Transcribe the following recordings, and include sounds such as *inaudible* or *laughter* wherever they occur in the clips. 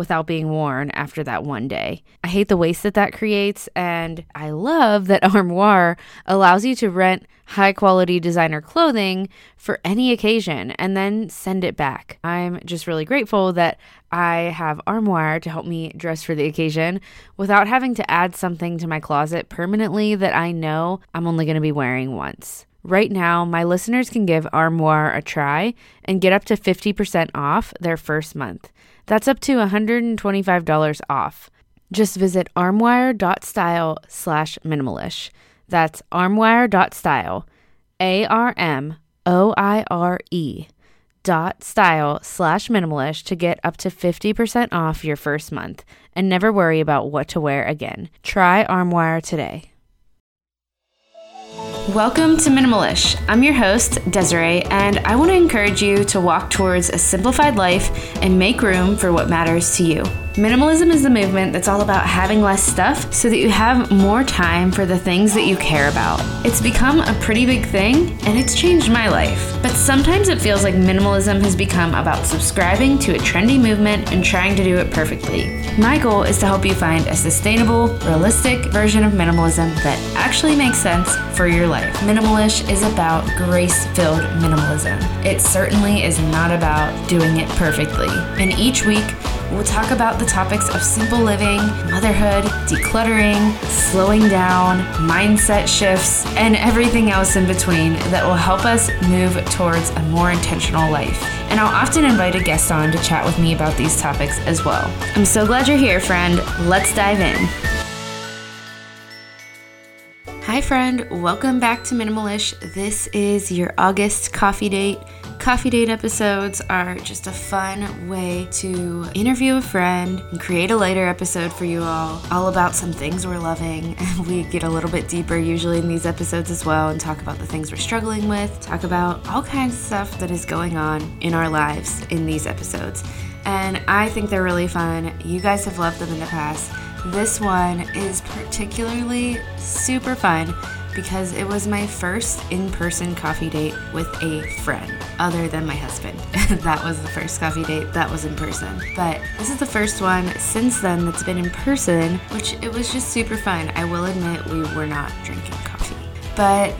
without being worn after that one day. I hate the waste that that creates, and I love that *laughs* Armoire allows you to rent high quality designer clothing for any occasion and then send it back. I'm just really grateful that I have Armoire to help me dress for the occasion without having to add something to my closet permanently that I know I'm only going to be wearing once. Right now, my listeners can give Armoire a try and get up to 50% off their first month. That's up to $125 off. Just visit armoire.style slash minimalish. That's armoire.style, A R M O I R E dot style slash minimalish to get up to 50% off your first month and never worry about what to wear again. Try Armoire today. Welcome to Minimalish. I'm your host, Desiree, and I want to encourage you to walk towards a simplified life and make room for what matters to you. Minimalism is the movement that's all about having less stuff so that you have more time for the things that you care about. It's become a pretty big thing, and it's changed my life. But sometimes it feels like minimalism has become about subscribing to a trendy movement and trying to do it perfectly. My goal is to help you find a sustainable, realistic version of minimalism that actually makes sense for your life. Minimalish is about grace filled minimalism. It certainly is not about doing it perfectly. And each week, We'll talk about the topics of simple living, motherhood, decluttering, slowing down, mindset shifts, and everything else in between that will help us move towards a more intentional life. And I'll often invite a guest on to chat with me about these topics as well. I'm so glad you're here, friend. Let's dive in. Hi, friend. Welcome back to Minimalish. This is your August coffee date. Coffee date episodes are just a fun way to interview a friend and create a lighter episode for you all, all about some things we're loving. *laughs* And we get a little bit deeper usually in these episodes as well and talk about the things we're struggling with, talk about all kinds of stuff that is going on in our lives in these episodes. And I think they're really fun. You guys have loved them in the past. This one is particularly super fun because it was my first in person coffee date with a friend other than my husband. *laughs* that was the first coffee date that was in person. But this is the first one since then that's been in person, which it was just super fun. I will admit we were not drinking coffee. But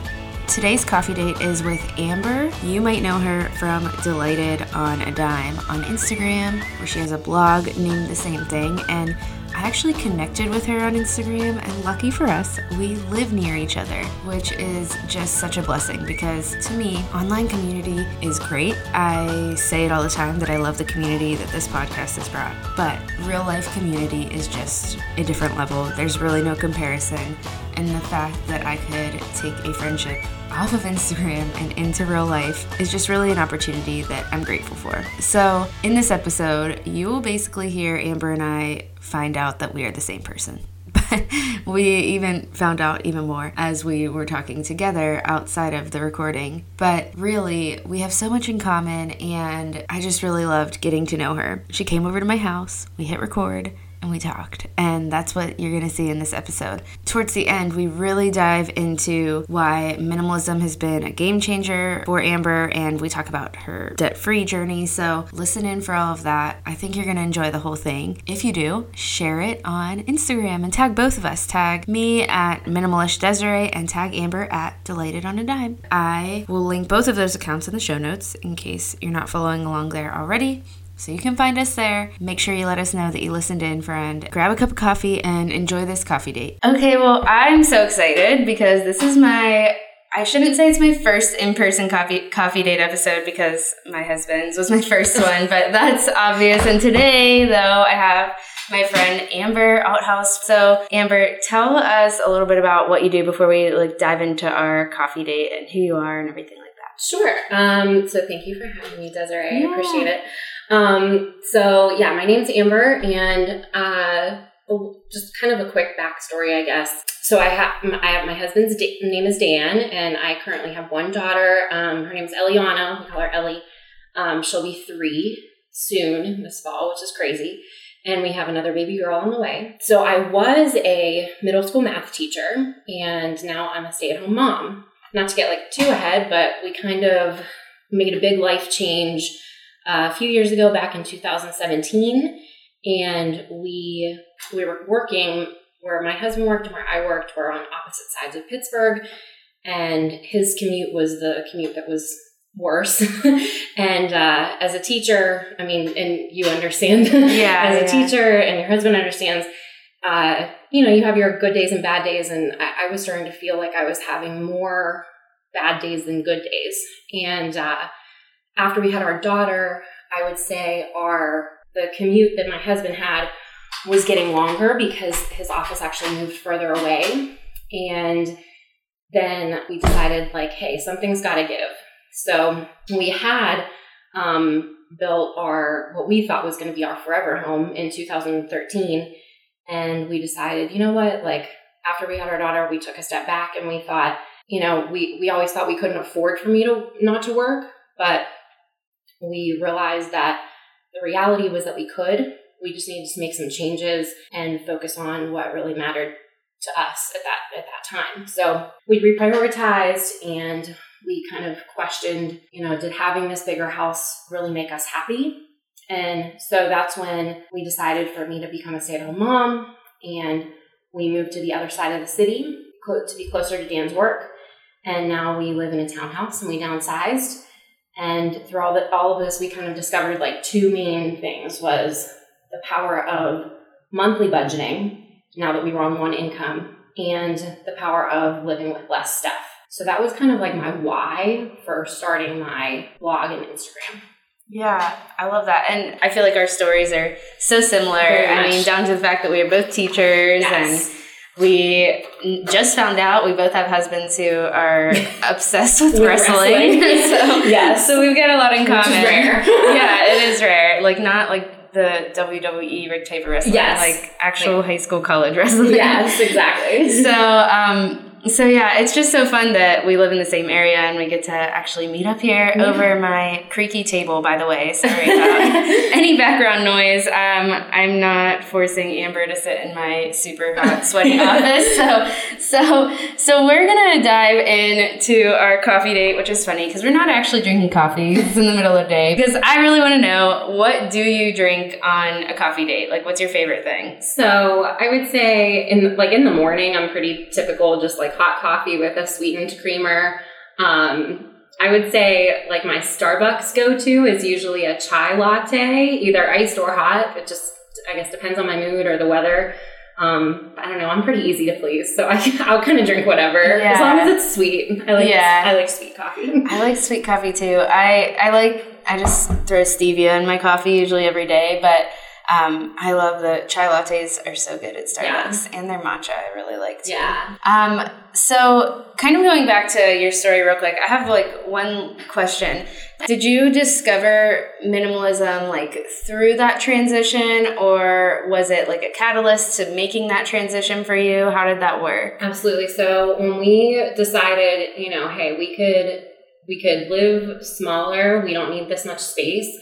Today's coffee date is with Amber. You might know her from Delighted on a Dime on Instagram, where she has a blog named the same thing. And I actually connected with her on Instagram, and lucky for us, we live near each other, which is just such a blessing because to me, online community is great. I say it all the time that I love the community that this podcast has brought, but real life community is just a different level. There's really no comparison. And the fact that I could take a friendship off of Instagram and into real life is just really an opportunity that I'm grateful for. So, in this episode, you will basically hear Amber and I find out that we are the same person. *laughs* But we even found out even more as we were talking together outside of the recording. But really, we have so much in common, and I just really loved getting to know her. She came over to my house, we hit record, and we talked. And that's what you're going to see in this episode. Towards the end, we really dive into why minimalism has been a game changer for Amber, and we talk about her debt free journey. So listen in for all of that. I think you're going to enjoy the whole thing. If you do, share it on Instagram and tag both of us. Tag me at Minimalish Desiree and tag Amber at Delighted on a Dime. I will link both of those accounts in the show notes in case you're not following along there already. So you can find us there. Make sure you let us know that you listened in, friend. Grab a cup of coffee and enjoy this coffee date. Okay, well, I'm so excited because this is my I shouldn't say it's my first in-person coffee coffee date episode because my husband's was my first *laughs* one, but that's obvious. And today, though, I have my friend Amber Outhouse. So, Amber, tell us a little bit about what you do before we like dive into our coffee date and who you are and everything like that. Sure. Um, so, thank you for having me, Desiree. Yeah. I appreciate it. Um, so, yeah, my name's Amber, and uh, just kind of a quick backstory, I guess. So I have, I have my husband's da- name is Dan, and I currently have one daughter. Um, her name's Eliana. We call her Ellie. Um, she'll be three soon this fall, which is crazy. And we have another baby girl on the way. So I was a middle school math teacher, and now I'm a stay at home mom. Not to get like too ahead, but we kind of made a big life change a few years ago, back in 2017, and we we were working where my husband worked and where I worked were on opposite sides of Pittsburgh. And his commute was the commute that was worse. *laughs* and uh, as a teacher, I mean, and you understand, yeah, *laughs* as a yeah. teacher, and your husband understands, uh, you know, you have your good days and bad days. And I, I, was starting to feel like I was having more bad days than good days. And uh, after we had our daughter, I would say our the commute that my husband had was getting longer because his office actually moved further away. And then we decided, like, hey, something's got to give. So we had um, built our, what we thought was going to be our forever home in 2013. And we decided, you know what, like, after we had our daughter, we took a step back and we thought, you know, we, we always thought we couldn't afford for me to not to work, but we realized that the reality was that we could we just needed to make some changes and focus on what really mattered to us at that at that time. So we reprioritized and we kind of questioned, you know, did having this bigger house really make us happy? And so that's when we decided for me to become a stay-at-home mom and we moved to the other side of the city to be closer to Dan's work. And now we live in a townhouse and we downsized. And through all, the, all of this, we kind of discovered like two main things was the power of monthly budgeting now that we were on one income and the power of living with less stuff. So that was kind of like my why for starting my blog and Instagram. Yeah, I love that. And I feel like our stories are so similar. I mean, down to the fact that we are both teachers yes. and we just found out we both have husbands who are *laughs* obsessed with, with wrestling. wrestling. *laughs* so, yes. So we've got a lot in common. *laughs* yeah, it is rare. Like not like the WWE Rick Taper wrestling, yes. like actual like, high school college wrestling. Yes, exactly. so, um, so yeah, it's just so fun that we live in the same area and we get to actually meet up here yeah. over my creaky table. By the way, sorry about *laughs* any background noise. Um, I'm not forcing Amber to sit in my super hot, sweaty *laughs* office. So, so, so we're gonna dive into our coffee date, which is funny because we're not actually drinking coffee. It's in the middle of the day because I really want to know what do you drink on a coffee date? Like, what's your favorite thing? So, I would say in like in the morning, I'm pretty typical, just like like hot coffee with a sweetened creamer. Um, I would say like my Starbucks go to is usually a chai latte, either iced or hot. It just, I guess, depends on my mood or the weather. Um, I don't know. I'm pretty easy to please, so I, *laughs* will kind of drink whatever yeah. as long as it's sweet. I like yeah. I like sweet coffee. *laughs* I like sweet coffee too. I I like I just throw stevia in my coffee usually every day, but um, I love the chai lattes are so good at Starbucks, yeah. and their matcha I really like too. Yeah. Um, so kind of going back to your story real quick, I have like one question. Did you discover minimalism like through that transition, or was it like a catalyst to making that transition for you? How did that work? Absolutely. So when we decided, you know, hey, we could we could live smaller. We don't need this much space.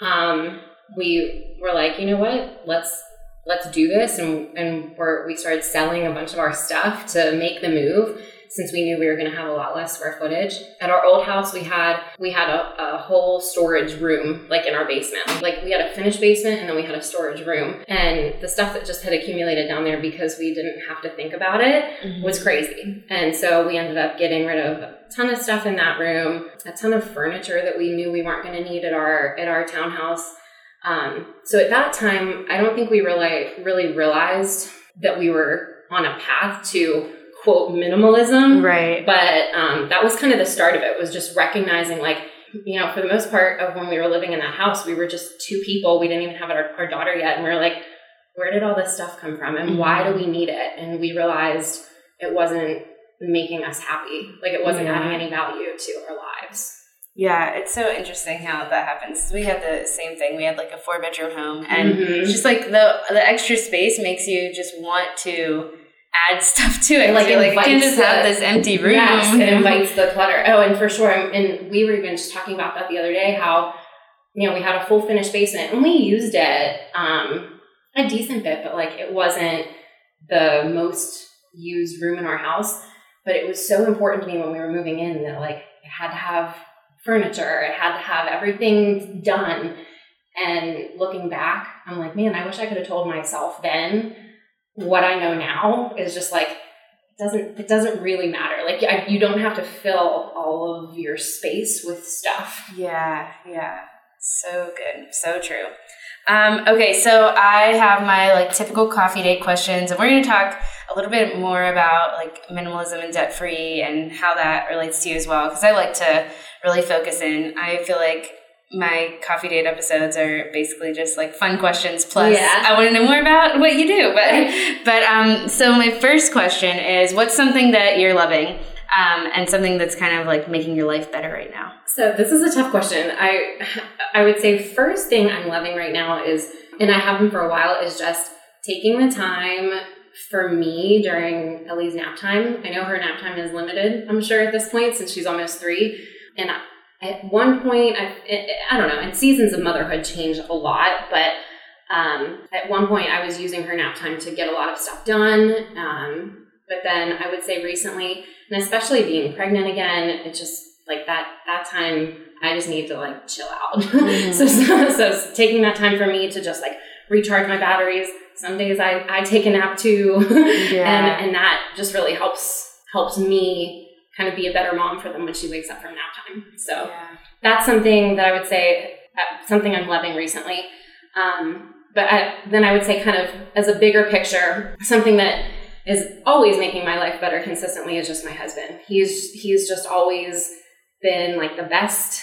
Um, we were like, you know what, let's let's do this, and and we're, we started selling a bunch of our stuff to make the move since we knew we were going to have a lot less square footage. At our old house, we had we had a, a, whole storage room like in our basement. Like we had a finished basement and then we had a storage room. And the stuff that just had accumulated down there because we didn't have to think about it mm-hmm. was crazy. And so we ended up getting rid of a ton of stuff in that room, a ton of furniture that we knew we weren't going to need at our at our townhouse. Um, so at that time, I don't think we really really realized that we were on a path to quote minimalism. Right. But um, that was kind of the start of it. Was just recognizing like you know for the most part of when we were living in that house, we were just two people. We didn't even have our, our daughter yet, and we were like, where did all this stuff come from, and mm-hmm. why do we need it? And we realized it wasn't making us happy. Like it wasn't yeah. adding any value to our lives. Yeah, it's so interesting how that happens. We had the same thing. We had like a four bedroom home, and mm-hmm. just like the the extra space makes you just want to add *laughs* stuff to it. Like, like, you can just the, have this empty room. Yes, it *laughs* invites the clutter. Oh, and for sure, and we were even just talking about that the other day. How you know we had a full finished basement, and we used it um, a decent bit, but like it wasn't the most used room in our house. But it was so important to me when we were moving in that like it had to have furniture. It had to have everything done. And looking back, I'm like, man, I wish I could have told myself then what I know now is just like it doesn't it doesn't really matter. Like you don't have to fill all of your space with stuff. Yeah, yeah. So good. So true. Um, okay, so I have my like typical coffee date questions, and we're going to talk a little bit more about like minimalism and debt free and how that relates to you as well. Because I like to really focus in. I feel like my coffee date episodes are basically just like fun questions plus yeah. I want to know more about what you do. But but um, so my first question is, what's something that you're loving? Um, and something that's kind of like making your life better right now? So this is a tough question. I I would say first thing I'm loving right now is, and I have been for a while, is just taking the time for me during Ellie's nap time. I know her nap time is limited. I'm sure at this point since she's almost three, and I, at one point, I I don't know. And seasons of motherhood change a lot, but. Um, at one point, I was using her nap time to get a lot of stuff done. Um, but then I would say recently, and especially being pregnant again, it just like that that time I just need to like chill out. *laughs* Mm-hmm. so, so, so taking that time for me to just like recharge my batteries. Some days I, I take a nap too. *laughs* yeah. and, and that just really helps helps me kind of be a better mom for them when she wakes up from nap time. So yeah. that's something that I would say uh, something I'm loving recently. Um, but I, then I would say kind of as a bigger picture, something that is always making my life better consistently is just my husband. He's he's just always been like the best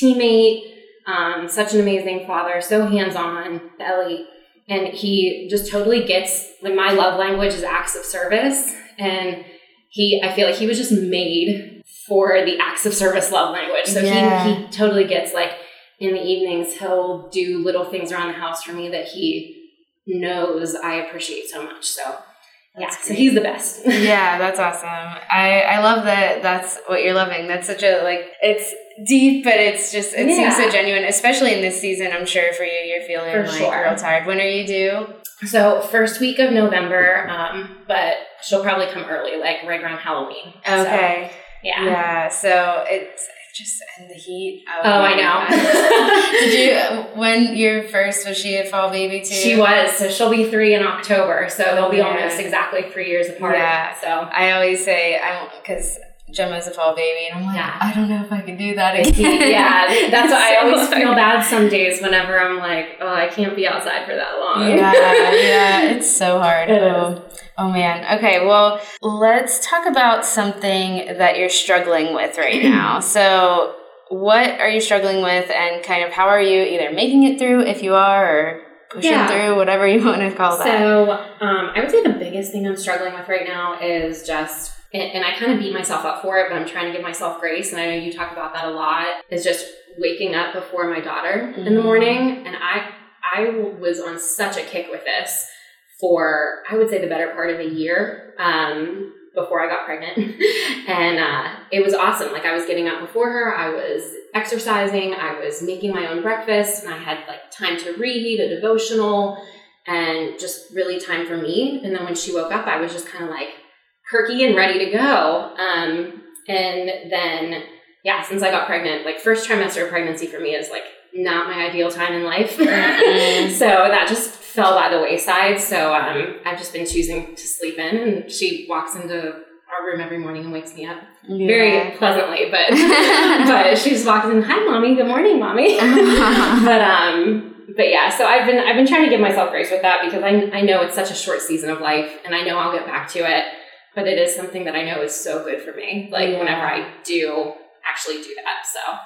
teammate, um, such an amazing father, so hands on, Ellie, and he just totally gets like my love language is acts of service, and he I feel like he was just made for the acts of service love language. So yeah. he he totally gets like in the evenings he'll do little things around the house for me that he knows I appreciate so much. So yeah, so he's the best. yeah, *laughs* that's awesome. I I love that. That's what you're loving. That's such a like. It's deep, but it's just it yeah. seems so genuine, especially in this season. I'm sure for you, you're feeling for like sure. real tired. When are you due? So first week of November, um, but she'll probably come early, like right around Halloween. Okay. So, yeah. Yeah. So it's just and the heat. Oh, oh I know. *laughs* Did you when your first was she a fall baby too? She was. So she'll be three in October. So they'll be yeah. almost exactly three years apart. Yeah. So I always say I'm because Gemma's a fall baby, and I'm like, yeah. I don't know if I can do that *laughs* again. yeah, that's why I *laughs* always feel bad some days whenever I'm like, oh, I can't be outside for that long. Yeah, *laughs* yeah, it's so hard. It oh. oh man. Okay, well, let's talk about something that you're struggling with right *clears throat* now. so, what are you struggling with, and kind of how are you either making it through if you are, or pushing yeah. through, whatever you want to call that? So, um, I would say the biggest thing I'm struggling with right now is just and, and I kind of beat myself up for it, but I'm trying to give myself grace. And I know you talk about that a lot. Is just waking up before my daughter mm-hmm. in the mm-hmm. morning, and I I was on such a kick with this for I would say the better part of a year um, before I got pregnant, *laughs* and uh, it was awesome. Like I was getting up before her, I was exercising, I was making my own breakfast, and I had like time to read a devotional, and just really time for me. And then when she woke up, I was just kind of like perky and ready to go. Um, and then, yeah, since I got pregnant, like first trimester of pregnancy for me is like not my ideal time in life. *laughs* Mm-hmm. so that just fell by the wayside. So um, I've just been choosing to sleep in, and she walks into our room every morning and wakes me up yeah. very pleasantly. But *laughs* *laughs* but she just walks in, "Hi, mommy. Good morning, mommy." but um, but yeah, so I've been I've been trying to give myself grace with that because I I know it's such a short season of life, and I know I'll get back to it. But it is something that I know is so good for me. Like Yeah. whenever I do actually do that. So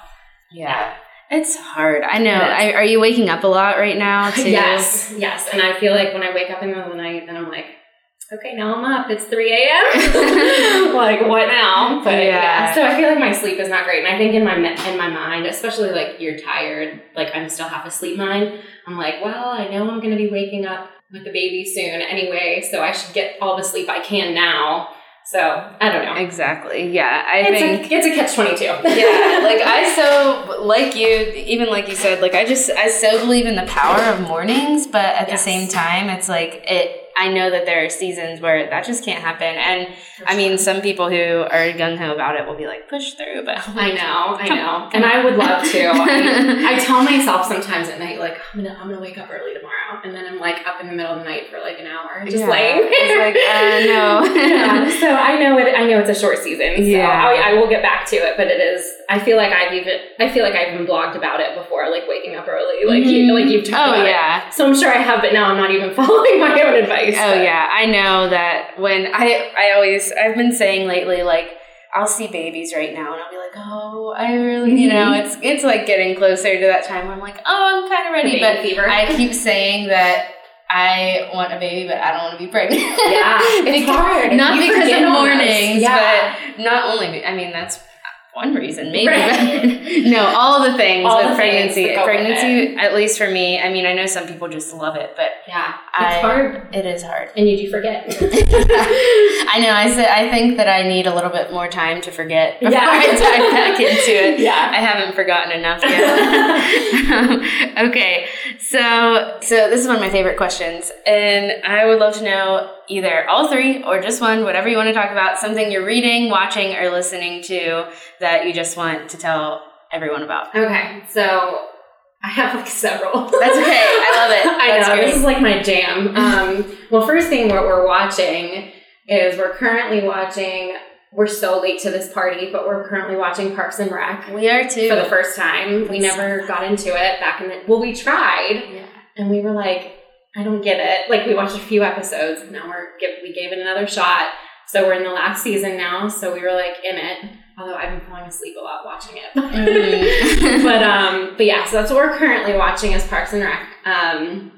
Yeah. It's hard. I know. I, are you waking up a lot right now *laughs* too? yes, yes, and I feel like when I wake up in the middle of the night, then I'm like. Okay, now I'm up. It's 3 a.m. *laughs* like, what now? But Yeah. yeah. So I feel like my sleep is not great. And I think in my in my mind, especially like you're tired, like I'm still half asleep mind, I'm like, well, I know I'm going to be waking up with the baby soon anyway, so I should get all the sleep I can now. So I don't know. Exactly. Yeah. I It's think a, it's a catch 22. *laughs* yeah like i so like you even like you said like i just i so believe in the power of mornings but at the same time it's like it i know that there are seasons where that just can't happen and i mean some people who are gung-ho about it will be like push through but *laughs* I know, I know, and I would love to. I, *laughs* I tell myself sometimes at night, like I'm gonna, I'm gonna wake up early tomorrow, and then I'm like up in the middle of the night for like an hour, just Yeah. laying. It's like, uh, no. *laughs* yeah. So I know it. I know it's a short season. So Yeah. I, I will get back to it, but it is. I feel like I've even. I feel like I've even blogged about it before, like waking up early, like you, like you've talked oh about it. yeah So I'm sure I have, but now I'm not even *laughs* following my own advice. Oh but- yeah, I know that when I I always I've been saying lately like I'll see babies right now and I'll be like, "Oh, I really, you know, mm-hmm. it's it's like getting closer to that time where I'm like, "Oh, I'm kind of ready." But fever. I *laughs* keep saying that I want a baby, but I don't want to be pregnant. Yeah, it's Because- hard. Not You because of mornings, Yeah. but not only I mean that's one reason maybe Right. *laughs* no all the things All with the things pregnancy that go with pregnancy at least for me i mean i know some people just love it but Yeah, it's I- hard, it is hard and you do forget. *laughs* I know. I said I think that I need a little bit more time to forget before Yeah. I *laughs* dive back into it. Yeah. I haven't forgotten enough yet. okay, so so this is one of my favorite questions, and I would love to know either all three or just one, whatever you want to talk about, something you're reading, watching, or listening to that you just want to tell everyone about. Okay, so I have like several. That's okay. I love it. *laughs* I That's know great. this is like my jam. Um, well, first thing what we're watching is we're currently watching. We're so late to this party, but we're currently watching Parks and Rec We are too. for the first time. We never got into it back in the. Well, we tried, yeah. and we were like, I don't get it. Like we watched a few episodes. And now we're we gave it another shot. So we're in the last season now. So we were like in it. Although I've been falling asleep a lot watching it. Mhm. *laughs* but um, but yeah, so that's what we're currently watching is Parks and Rec. Um,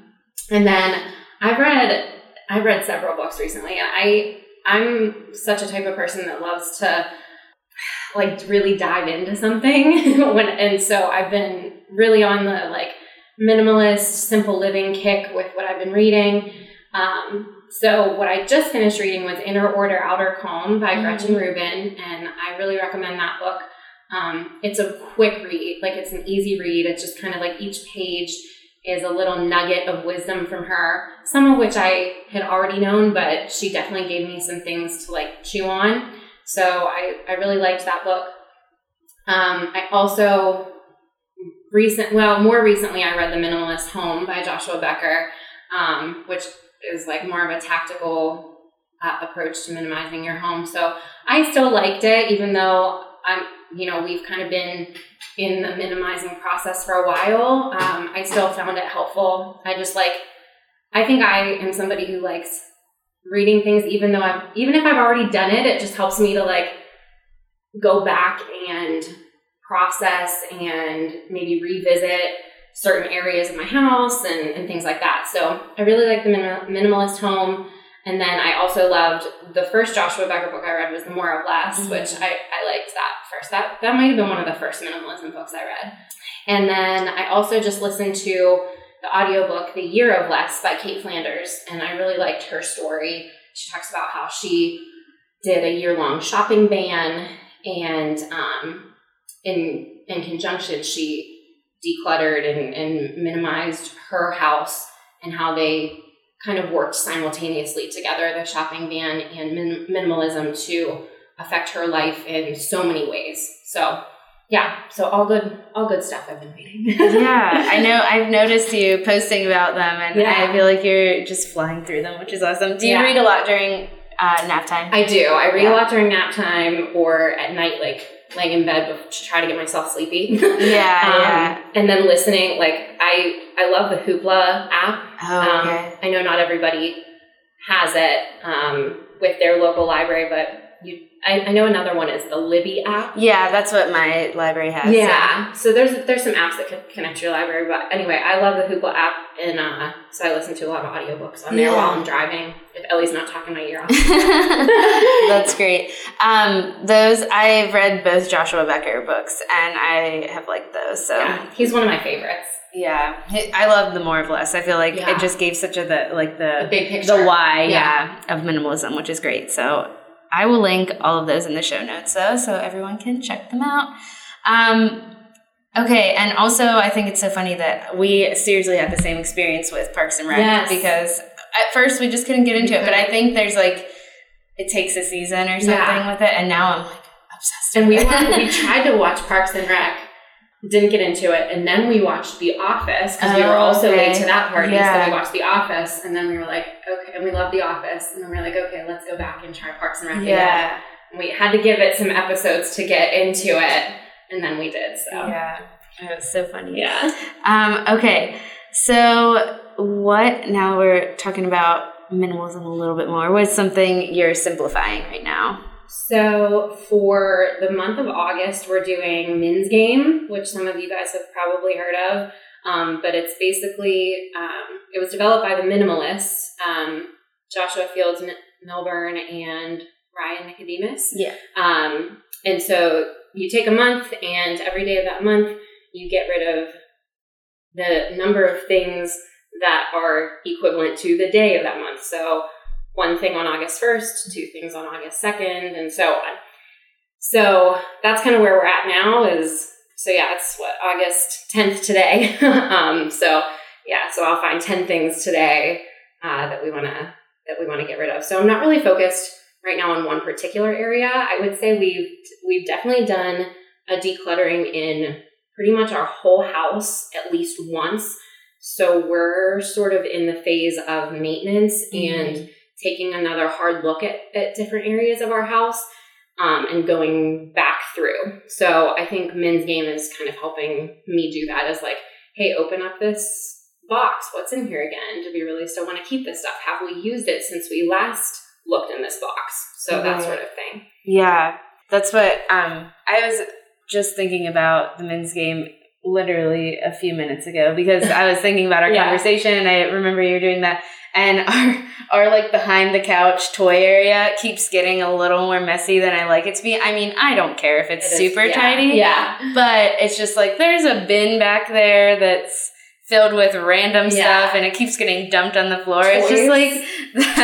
and then I've read I've read several books recently, and I I'm such a type of person that loves to like really dive into something *laughs* when and so I've been really on the like minimalist simple living kick with what I've been reading. Um, so what I just finished reading was Inner Order Outer Calm by Mhm. Gretchen Rubin and I really recommend that book. Um, it's a quick read like it's an easy read. It's just kind of like each page is a little nugget of wisdom from her some of which I had already known but she definitely gave me some things to like chew on so I, I really liked that book. Um, I also recent well more recently I read The Minimalist Home by Joshua Becker, um, which is like more of a tactical uh, approach to minimizing your home. So I still liked it, even though I'm you know we've kind of been in the minimizing process for a while. Um, I still found it helpful. I just like I think I am somebody who likes reading things even though I've even if I've already done it, it just helps me to like go back and process and maybe revisit certain areas of my house and, and things like that. So I really like the Minim- minimalist home. And then I also loved the first Joshua Becker book I read was The More of Less, Mhm. which I, I liked that first. That that might have been one of the first minimalism books I read. And then I also just listened to the audiobook The Year of Less by Cait Flanders, and I really liked her story. She talks about how she did a year long shopping ban, and um, in in conjunction, she decluttered and, and minimized her house, and how they kind of worked simultaneously together the shopping ban and min- minimalism to affect her life in so many ways. So yeah, so all good, all good stuff I've been reading. *laughs* yeah, I know. I've noticed you posting about them, and Yeah. I feel like you're just flying through them, which is awesome. Do you Yeah. read a lot during uh, nap time? I do. I read yeah. a lot during nap time or at night, like laying in bed to try to get myself sleepy. yeah, *laughs* um, yeah. And then listening, like I, I love the Hoopla app. Oh, um, okay. Um, I know not everybody has it um, with their local library, but you I, I, know another one is the Libby app. Yeah, that's what my library has. Yeah, so, so there's there's some apps that can connect to your library. But anyway, I love the Hoopla app, and uh, so I listen to a lot of audiobooks on there yeah. while I'm driving. If Ellie's not talking my ear off. *laughs* *laughs* that's great. Um, those I've read both Joshua Becker books, and I have liked those. So yeah, he's one of my favorites. Yeah, I love the more of less. I feel like yeah. it just gave such a the like the, the big picture, the why, yeah. yeah, of minimalism, which is great. So I will link all of those in the show notes though, so everyone can check them out. Um, okay, and also I think it's so funny that we seriously had the same experience with Parks and Rec yes. because at first we just couldn't get into it, but I think there's like it takes a season or something yeah. with it, and now I'm like obsessed. And we we *laughs* tried to watch Parks and Rec didn't get into it. And then we watched The Office because oh, we were oh, also okay. late to that party. Yeah. So we watched The Office and then we were like, okay, and we love The Office. And then we are like, okay, let's go back and try Parks and Rec yeah. again. And we had to give it some episodes to get into it. And then we did. So yeah, it was so funny. Yeah. Um, okay. So what now we're talking about minimalism a little bit more. What's something you're simplifying right now? So for the month of August, we're doing Min's Game, which some of you guys have probably heard of. Um, but it's basically um, it was developed by the minimalists, um, Joshua Fields Millburn and Ryan Nicodemus. Yeah. Um, and so you take a month, and every day of that month, you get rid of the number of things that are equivalent to the day of that month. So one thing on August 1st, two things on August 2nd, and so on. So that's kind of where we're at now is, so yeah, it's what, August 10th today. *laughs* um, so yeah, so I'll find 10 things today uh, that we want to, that we want to get rid of. So I'm not really focused right now on one particular area. I would say we've, we've definitely done a decluttering in pretty much our whole house at least once. So we're sort of in the phase of maintenance mm-hmm. and taking another hard look at, at different areas of our house um, and going back through. So I think Min's Game is kind of helping me do that is like, hey, open up this box. What's in here again? Do we really still want to keep this stuff? Have we used it since we last looked in this box? So right. that sort of thing. Yeah. That's what um, I was just thinking about the Min's Game literally a few minutes ago because I was thinking about our *laughs* yeah. conversation. I remember you were doing that and *laughs* our our like behind the couch toy area keeps getting a little more messy than I like it to be. I mean, I don't care if it's it super is, yeah, tidy. Yeah. But it's just like there's a bin back there that's filled with random yeah. stuff and it keeps getting dumped on the floor. Toys, it's just like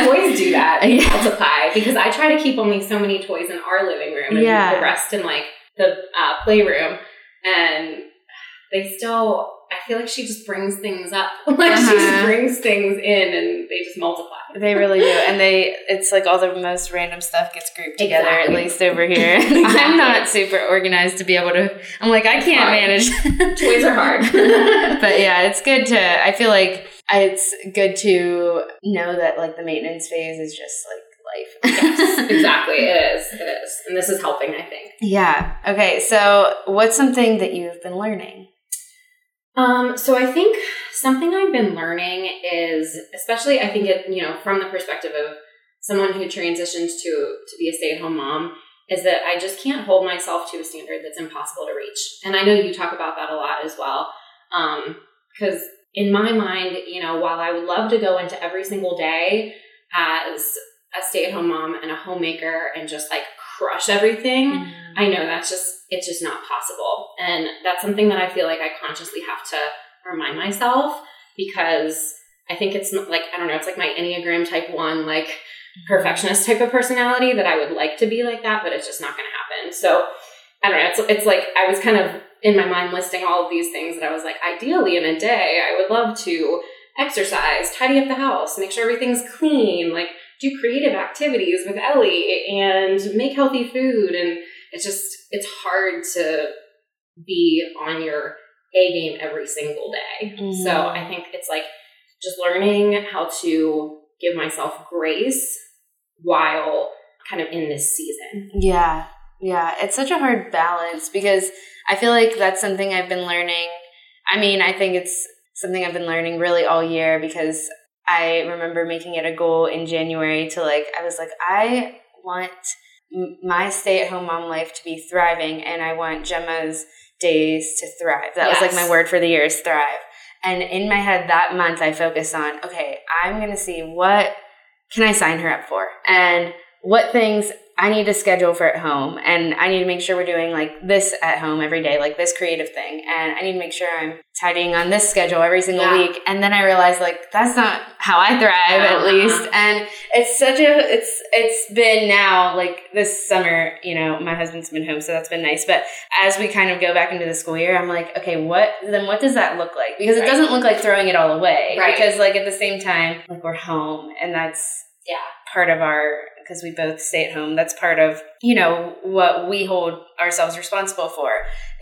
toys do that *laughs* yeah. multiply because I try to keep only so many toys in our living room and yeah. the rest in like the uh, playroom and they still I feel like she just brings things up. *laughs* like uh-huh. she just uh-huh. brings things in and they just multiply. They really do. And they it's like all the most random stuff gets grouped together, exactly. at least over here. exactly. *laughs* *laughs* I'm not super organized to be able to I'm like, I can't manage toys are hard. but yeah, it's good to I feel like it's good to know that like the maintenance phase is just like life. yes, exactly. It is. It is. And this is helping, I think. Yeah. Okay. So, what's something that you've been learning? Um, so I think something I've been learning is, especially I think it, you know, from the perspective of someone who transitions to to be a stay at home mom, is that I just can't hold myself to a standard that's impossible to reach. And I know you talk about that a lot as well, because um, in my mind, you know, while I would love to go into every single day as a stay at home mom and a homemaker and just like crush everything, mm-hmm. I know that's just it's just not possible. And that's something that I feel like I consciously have to remind myself because I think it's like, I don't know, it's like my Enneagram type one, like perfectionist type of personality that I would like to be like that, but it's just not going to happen. So I don't know. It's, it's like I was kind of in my mind listing all of these things that I was like, ideally in a day, I would love to exercise, tidy up the house, make sure everything's clean, like do creative activities with Ellie and make healthy food and it's just it's hard to be on your A game every single day. Mm-hmm. So I think it's like just learning how to give myself grace while kind of in this season. Yeah. Yeah. It's such a hard balance because I feel like that's something I've been learning. I mean, I think it's something I've been learning really all year because I remember making it a goal in January to like, I was like, I want my stay at home mom life to be thriving and I want Gemma's days to thrive. That yes. was like my word for the year is thrive. And in my head that month I focused on, okay, I'm going to see what can I sign her up for? And what things I need to schedule for at home and I need to make sure we're doing like this at home every day, like this creative thing. And I need to make sure I'm tidying on this schedule every single yeah. week. And then I realized like that's not how I thrive uh-huh. at least. And it's such a it's it's been now like this summer, you know, my husband's been home, so that's been nice. But as we kind of go back into the school year, I'm like, okay, what then what does that look like? Because it right. doesn't look like throwing it all away. Right. Because like at the same time, like we're home and that's yeah part of our because we both stay at home. That's part of, you know, what we hold ourselves responsible for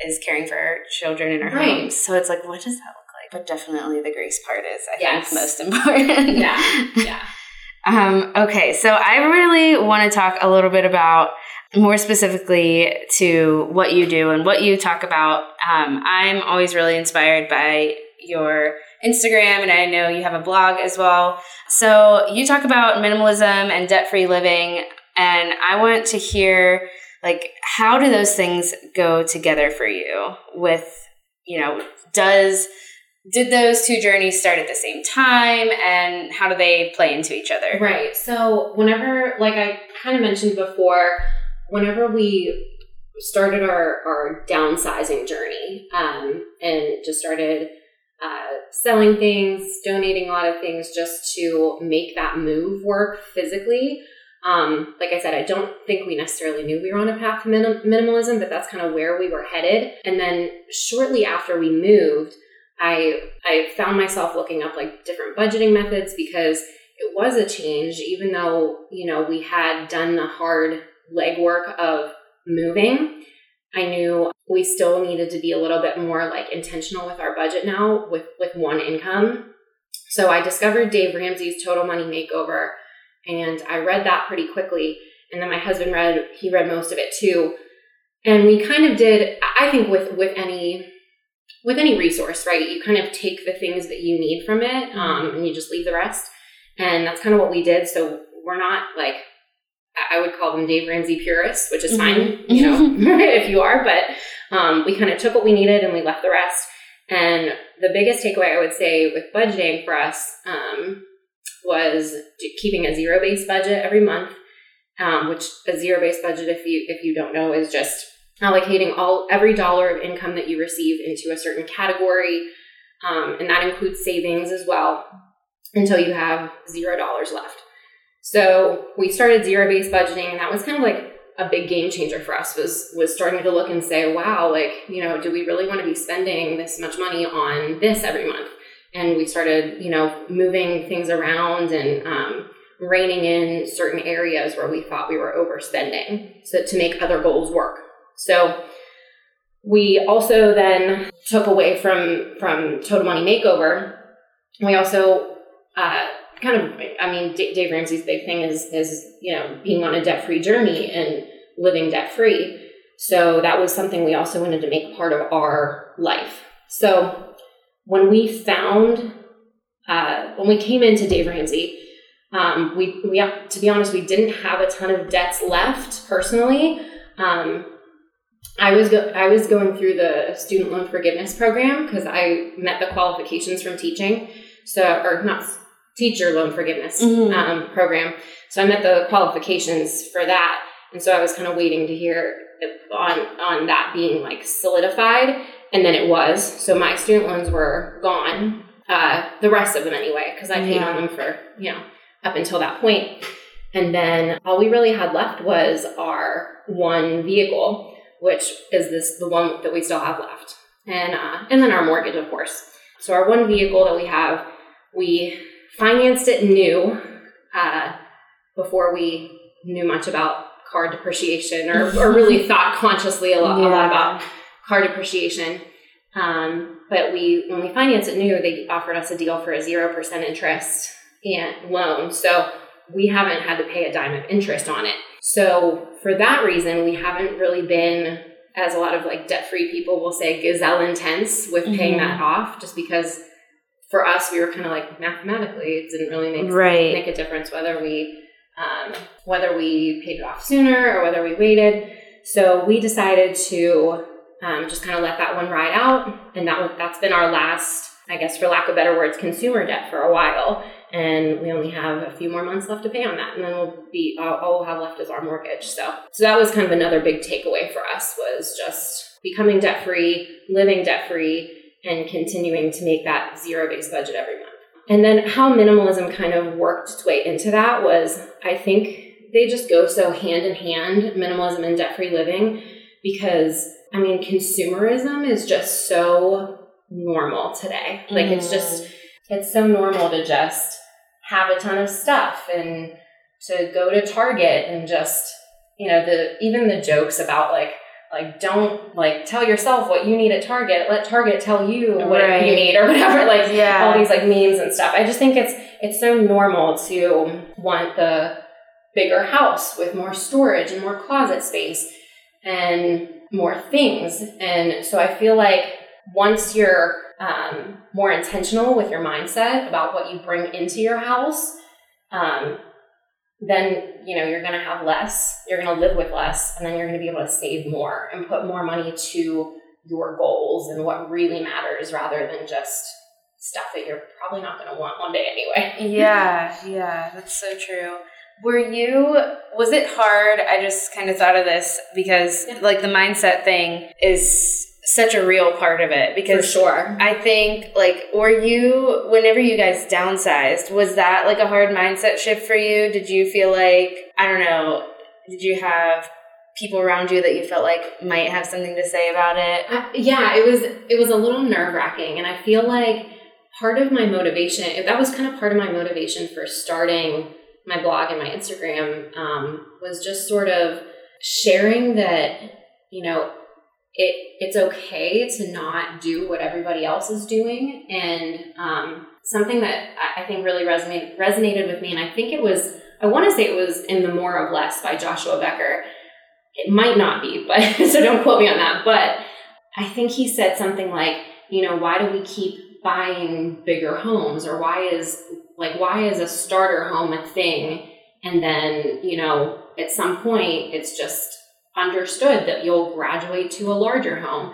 is caring for our children in our right. homes. So it's like, what does that look like? But definitely the grace part is, I yes. think, most important. Yeah. *laughs* Yeah. um, okay. So I really want to talk a little bit about more specifically to what you do and what you talk about. Um, I'm always really inspired by your Instagram, and I know you have a blog as well. So you talk about minimalism and debt free living, and I want to hear like how do those things go together for you with you know does did those two journeys start at the same time and how do they play into each other right so whenever like i kind of mentioned before whenever we started our our downsizing journey um, and just started selling things, donating a lot of things just to make that move work physically. Um, like I said, I don't think we necessarily knew we were on a path to minim- minimalism, but that's kind of where we were headed. And then shortly after we moved, I I found myself looking up like different budgeting methods because it was a change, even though you know we had done the hard legwork of moving. I knew we still needed to be a little bit more like intentional with our budget now with with one income. So I discovered Dave Ramsey's Total Money Makeover and I read that pretty quickly and then my husband read he read most of it too. And we kind of did I think with with any with any resource, right? You kind of take the things that you need from it um, and you just leave the rest. And that's kind of what we did. So we're not like I would call them Dave Ramsey purists, which is mm-hmm. fine, you know, *laughs* *laughs* if you are. But um, we kind of took what we needed and we left the rest. And the biggest takeaway I would say with budgeting for us um, was keeping a zero based budget every month. Um, which a zero based budget, if you if you don't know, is just allocating all every dollar of income that you receive into a certain category, um, and that includes savings as well, until you have zero dollars left. So we started zero based budgeting, and that was kind of like a big game changer for us. Was was starting to look and say, wow, like you know, do we really want to be spending this much money on this every month? And we started, you know, moving things around and um, reining in certain areas where we thought we were overspending, so to make other goals work. So we also then took away from from Total Money Makeover. We also uh, kind of, I mean, D- Dave Ramsey's big thing is, is, you know, being on a debt free journey and living debt free. So that was something we also wanted to make part of our life. So when we found, uh, when we came into Dave Ramsey, um, we, we, to be honest, we didn't have a ton of debts left personally. Um, I was go- I was going through the student loan forgiveness program because I met the qualifications from teaching. So, or not teacher loan forgiveness mm-hmm. um, program. So I met the qualifications for that, and so I was kind of waiting to hear on on that being like solidified, and then it was. So my student loans were gone, uh, the rest of them anyway, because I paid yeah. on them for you know up until that point, and then all we really had left was our one vehicle, which is this the one that we still have left, and uh, and then our mortgage, of course. So our one vehicle that we have, we financed it new uh, before we knew much about car depreciation or, or *laughs* really thought consciously a lot, yeah. a lot about car depreciation. Um, but we, when we financed it new, they offered us a deal for a 0% interest and loan. So we haven't had to pay a dime of interest on it. So for that reason, we haven't really been, as a lot of like debt free people will say, gazelle intense with paying Mhm. that off, just because for us we were kind of like mathematically it didn't really make Right. make a difference whether we um, whether we paid it off sooner or whether we waited. So we decided to um, just kind of let that one ride out, and that that's been our last, I guess, for lack of better words, consumer debt for a while. And we only have a few more months left to pay on that, and then we'll be all, all we'll have left is our mortgage. So, so that was kind of another big takeaway for us was just becoming debt free, living debt free, and continuing to make that zero based budget every month. And then how minimalism kind of worked its way into that was I think they just go so hand in hand, minimalism and debt free living, because I mean, consumerism is just so normal today. Like it's just, mm. it's so normal to just have a ton of stuff and to go to Target and just, you know, the, even the jokes about like, like don't like tell yourself what you need at Target. Let Target tell you what Right. you need or whatever. Like *laughs* Yeah. all these like memes and stuff. I just think it's it's so normal to want the bigger house with more storage and more closet space and more things. And so I feel like once you're um, more intentional with your mindset about what you bring into your house, um, then you know you're going to have less. You're going to live with less, and then you're going to be able to save more and put more money to your goals and what really matters, rather than just stuff that you're probably not going to want one day anyway. *laughs* Yeah, yeah, that's so true. Were you, was it hard? I just kind of thought of this because, Yeah. like, the mindset thing is such a real part of it For because sure. I think, like, were you, whenever you guys downsized, was that like a hard mindset shift for you? Did you feel like, I don't know, did you have people around you that you felt like might have something to say about it? Uh, yeah, it was it was a little nerve wracking, and I feel like part of my motivation that was kind of part of my motivation for starting my blog and my Instagram um, was just sort of sharing that you know it it's okay to not do what everybody else is doing, and um, something that I- think really resonated resonated with me, and I think it was I want to say it was in the More of Less by Joshua Becker. It might not be, *laughs* but so don't quote me on that. But I think he said something like, you know, why do we keep buying bigger homes, or why is like why is a starter home a thing, and then you know at some point it's just understood that you'll graduate to a larger home.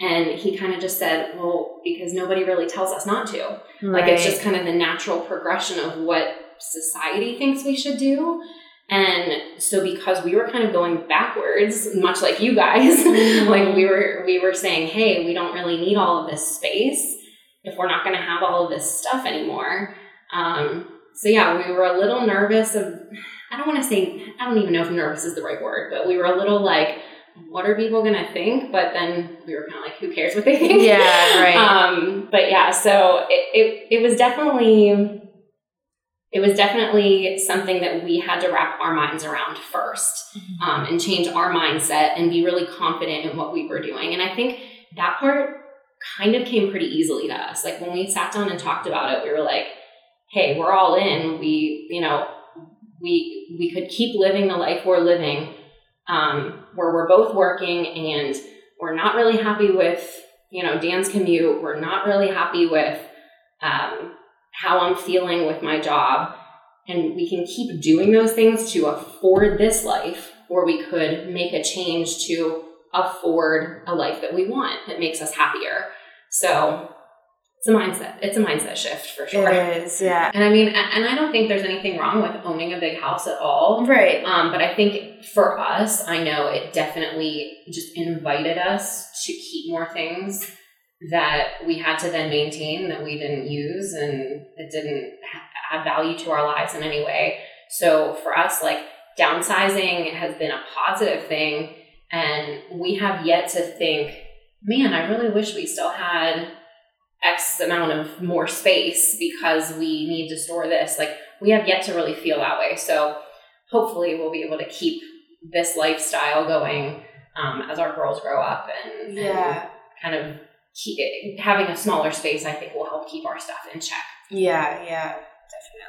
And he kind of just said, well, because nobody really tells us not to. Like it's just kind of the natural progression of what society thinks we should do. And so because we were kind of going backwards, much like you guys, Mhm. *laughs* like we were we were saying, hey, we don't really need all of this space if we're not going to have all of this stuff anymore. Um, so yeah, we were a little nervous of I don't want to say I don't even know if nervous is the right word, but we were a little like what are people going to think? But then we were kind of like who cares what they think? Yeah, *laughs* right. Um, but yeah, so it, it, it was definitely, it was definitely something that we had to wrap our minds around first um, and change our mindset and be really confident in what we were doing. And I think that part kind of came pretty easily to us. Like when we sat down and talked about it, we were like, hey, we're all in. We, you know, we, we could keep living the life we're living um, where we're both working and we're not really happy with you know dan's commute. We're not really happy with um, how i'm feeling with my job. And we can keep doing those things to afford this life or we could make a change to afford a life that we want that makes us happier. So it's a mindset it's a mindset shift for sure It is, yeah. and i mean and i don't think there's anything wrong with owning a big house at all Right. um, but I think for us, I know it definitely just invited us to keep more things that we had to then maintain that we didn't use and it didn't add value to our lives in any way. So for us, like downsizing has been a positive thing. And we have yet to think, man, I really wish we still had X amount of more space because we need to store this. Like we have yet to really feel that way. So hopefully we'll be able to keep this lifestyle going um, as our girls grow up and, and Yeah. kind of keep it, having a smaller space i think will help keep our stuff in check Yeah, yeah.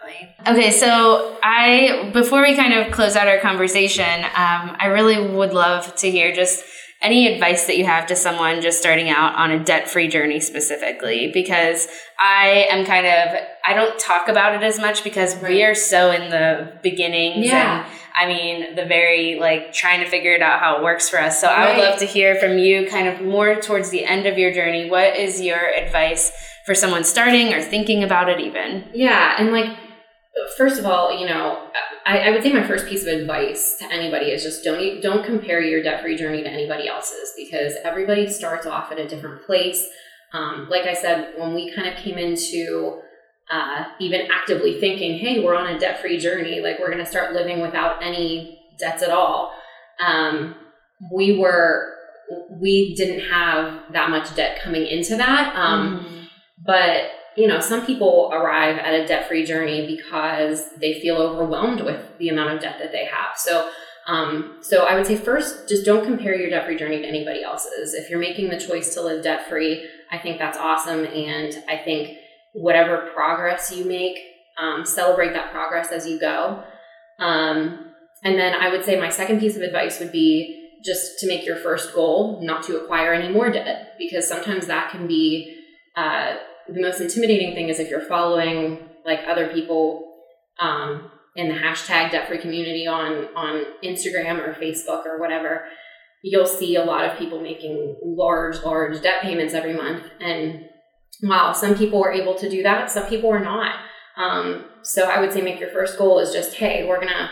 definitely. Okay, so I before we kind of close out our conversation, um, I really would love to hear just any advice that you have to someone just starting out on a debt-free journey specifically because I am kind of I don't talk about it as much because right. we are so in the beginnings yeah. and I mean the very like trying to figure it out how it works for us. So right. I would love to hear from you kind of more towards the end of your journey. What is your advice for someone starting or thinking about it even? Yeah, and like first of all, you know, I, I, would say my first piece of advice to anybody is just don't don't compare your debt free journey to anybody else's because everybody starts off at a different place. Um, like I said, when we kind of came into uh, even actively thinking, hey, we're on a debt free journey, like we're going to start living without any debts at all. Um, we were we didn't have that much debt coming into that, um, mm. but you know, some people arrive at a debt free journey because they feel overwhelmed with the amount of debt that they have. So, um, so I would say first, just don't compare your debt free journey to anybody else's. If you're making the choice to live debt free, I think that's awesome. And I think whatever progress you make, um, celebrate that progress as you go. Um, and then I would say my second piece of advice would be just to make your first goal not to acquire any more debt because sometimes that can be uh, the most intimidating thing is if you're following like other people um, in the hashtag debt free community on on Instagram or Facebook or whatever, you'll see a lot of people making large, large debt payments every month. And wow, some people were able to do that, some people are not. Um, so I would say make your first goal is just, hey, we're gonna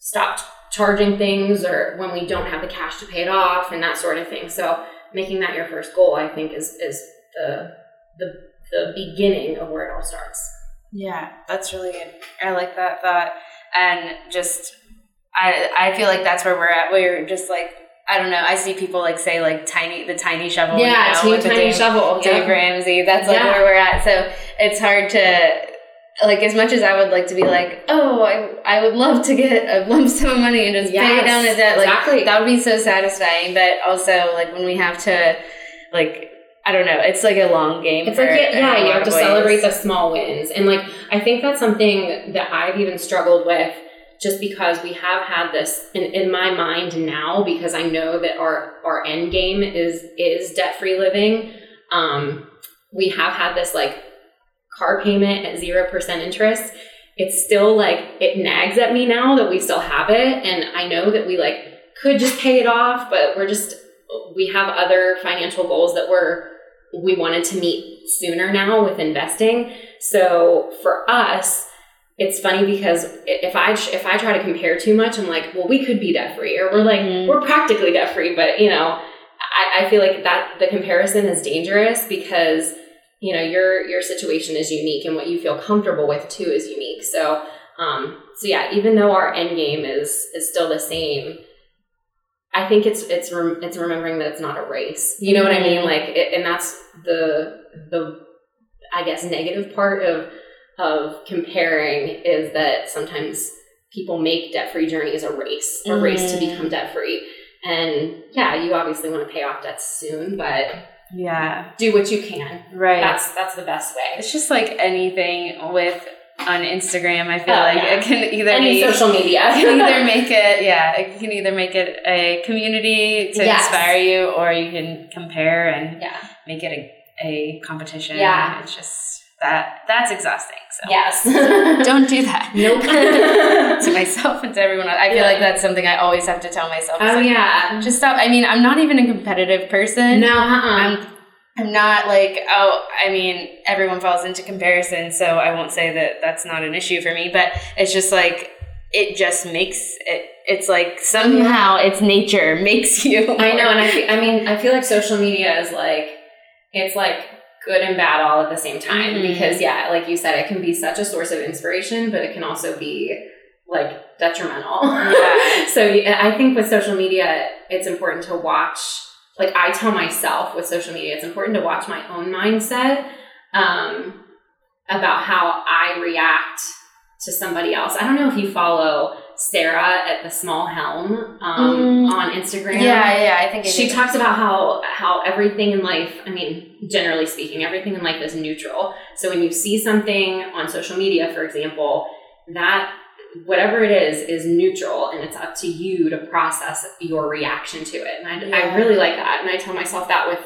stop charging things or when we don't have the cash to pay it off and that sort of thing. So making that your first goal, I think, is is the the the beginning of where it all starts. Yeah, that's really good. I like that thought. And just, I, I feel like that's where we're at. We're just like, I don't know. I see people like say like tiny, the tiny shovel. Yeah, know, tiny Dave, shovel. Dave yeah. Ramsey. That's like yeah. where we're at. So it's hard to, like as much as I would like to be like, oh, I, I would love to get a lump sum of money and just yes, pay down a debt. Like exactly. that would be so satisfying. But also like when we have to like I don't know. It's like a long game. It's like yeah, yeah you have to ways. celebrate the small wins, and like I think that's something that I've even struggled with, just because we have had this in, in my mind now, because I know that our our end game is is debt free living. Um, we have had this like car payment at zero percent interest. It's still like it nags at me now that we still have it, and I know that we like could just pay it off, but we're just we have other financial goals that we're we wanted to meet sooner now with investing. So for us, it's funny because if I if I try to compare too much, I'm like, well, we could be debt free, or we're like mm-hmm. we're practically debt free, but you know, I, I feel like that the comparison is dangerous because you know your your situation is unique and what you feel comfortable with too is unique. So um, so yeah, even though our end game is is still the same, I think it's it's rem- it's remembering that it's not a race. You know what I mean? Mm-hmm. Like, it, and that's the the I guess negative part of of comparing is that sometimes people make debt free journeys a race, a mm-hmm. race to become debt free. And yeah, you obviously want to pay off debts soon, but yeah, do what you can. Right. That's that's the best way. It's just like anything with on Instagram. I feel oh, like yeah. it can either any be, social media can either *laughs* make it yeah it can either make it a community to yes. inspire you or you can compare and yeah. make it a, a competition. Yeah, it's just that that's exhausting. So yes, *laughs* don't do that. Nope. *laughs* to myself and to everyone else. I feel yeah. like that's something I always have to tell myself. Oh like, yeah, just stop. I mean, I'm not even a competitive person. No, uh-uh. I'm I'm not like, oh, I mean, everyone falls into comparison, so I won't say that that's not an issue for me, but it's just like, it just makes it, it's like somehow it's nature *laughs* makes you. I know, and I, *laughs* feel, I mean, I feel like social media is like, it's like good and bad all at the same time mm-hmm. because, yeah, like you said, it can be such a source of inspiration, but it can also be like detrimental. Yeah. *laughs* so I think with social media, it's important to watch like I tell myself with social media, it's important to watch my own mindset um, about how I react to somebody else. I don't know if you follow Sarah at the Small Helm um, mm. on Instagram. Yeah, yeah, I think I she talks about how how everything in life. I mean, generally speaking, everything in life is neutral. So when you see something on social media, for example, that whatever it is is neutral and it's up to you to process your reaction to it. And I, yeah. I really like that and i tell myself that with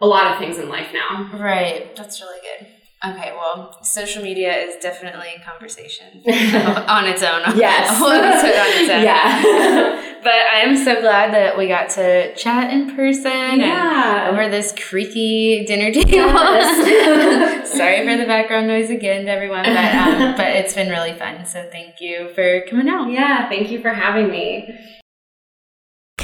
a lot of things in life now. Right. That's really good Okay, well, social media is definitely a conversation *laughs* on its own. *laughs* Yes. A whole episode on its own. Yeah. *laughs* but I am so glad that we got to chat in person yeah. over this creaky dinner table. Yes. Sorry for the background noise again to everyone, but, um, but it's been really fun. So thank you for coming out. Yeah, thank you for having me.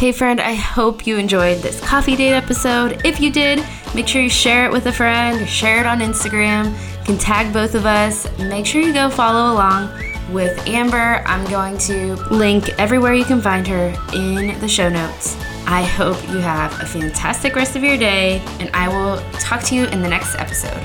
Okay, friend, I hope you enjoyed this coffee date episode. If you did, make sure you share it with a friend, share it on Instagram. Can tag both of us. Make sure you go follow along with Amber. I'm going to link everywhere you can find her in the show notes. I hope you have a fantastic rest of your day, and I will talk to you in the next episode.